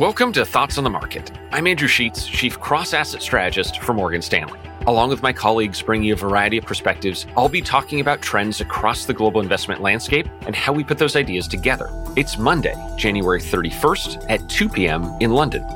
Welcome to Thoughts on the Market. I'm Andrew Sheets, Chief Cross Asset Strategist for Morgan Stanley. Along with my colleagues bringing you a variety of perspectives, I'll be talking about trends across the global investment landscape and how we put those ideas together. It's Monday, January 31st at 2 p.m. in London.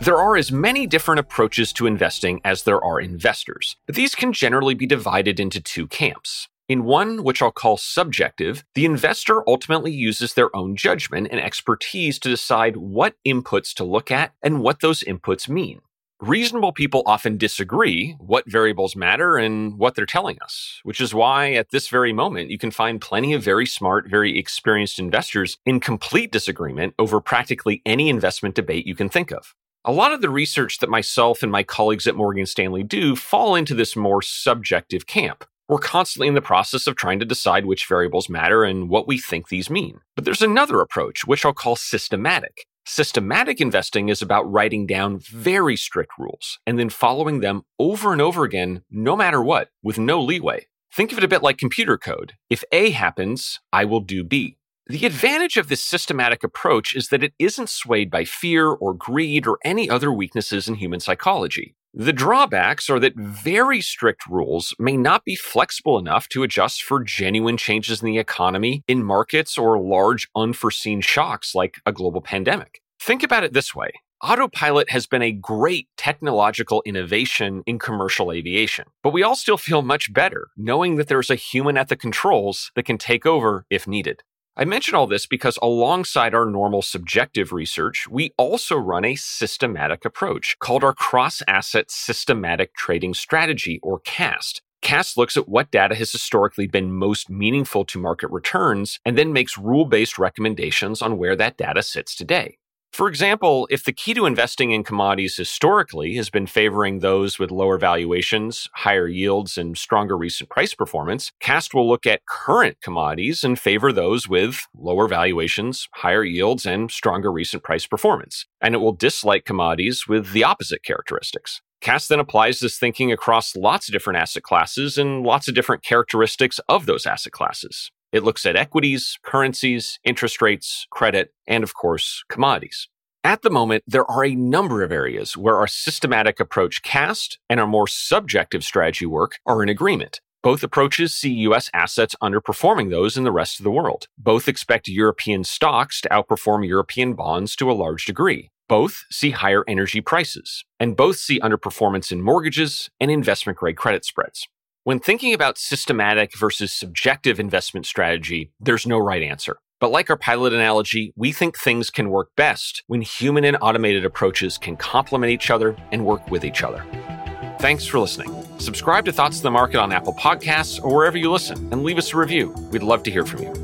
There are as many different approaches to investing as there are investors, but these can generally be divided into two camps. In one, which I'll call subjective, the investor ultimately uses their own judgment and expertise to decide what inputs to look at and what those inputs mean. Reasonable people often disagree what variables matter and what they're telling us, which is why at this very moment you can find plenty of very smart, very experienced investors in complete disagreement over practically any investment debate you can think of. A lot of the research that myself and my colleagues at Morgan Stanley do fall into this more subjective camp, we're constantly in the process of trying to decide which variables matter and what we think these mean. But there's another approach, which I'll call systematic. Systematic investing is about writing down very strict rules and then following them over and over again, no matter what, with no leeway. Think of it a bit like computer code. If A happens, I will do B. The advantage of this systematic approach is that it isn't swayed by fear or greed or any other weaknesses in human psychology. The drawbacks are that very strict rules may not be flexible enough to adjust for genuine changes in the economy, in markets, or large unforeseen shocks like a global pandemic. Think about it this way. Autopilot has been a great technological innovation in commercial aviation, but we all still feel much better knowing that there's a human at the controls that can take over if needed. I mention all this because alongside our normal subjective research, we also run a systematic approach called our Cross Asset Systematic Trading Strategy, or CAST. CAST looks at what data has historically been most meaningful to market returns and then makes rule based recommendations on where that data sits today. For example, if the key to investing in commodities historically has been favoring those with lower valuations, higher yields, and stronger recent price performance, CAST will look at current commodities and favor those with lower valuations, higher yields, and stronger recent price performance. And it will dislike commodities with the opposite characteristics. CAST then applies this thinking across lots of different asset classes and lots of different characteristics of those asset classes. It looks at equities, currencies, interest rates, credit, and of course, commodities. At the moment, there are a number of areas where our systematic approach CAST and our more subjective strategy work are in agreement. Both approaches see US assets underperforming those in the rest of the world. Both expect European stocks to outperform European bonds to a large degree. Both see higher energy prices, and both see underperformance in mortgages and investment grade credit spreads. When thinking about systematic versus subjective investment strategy, there's no right answer. But like our pilot analogy, we think things can work best when human and automated approaches can complement each other and work with each other. Thanks for listening. Subscribe to Thoughts of the Market on Apple Podcasts or wherever you listen and leave us a review. We'd love to hear from you.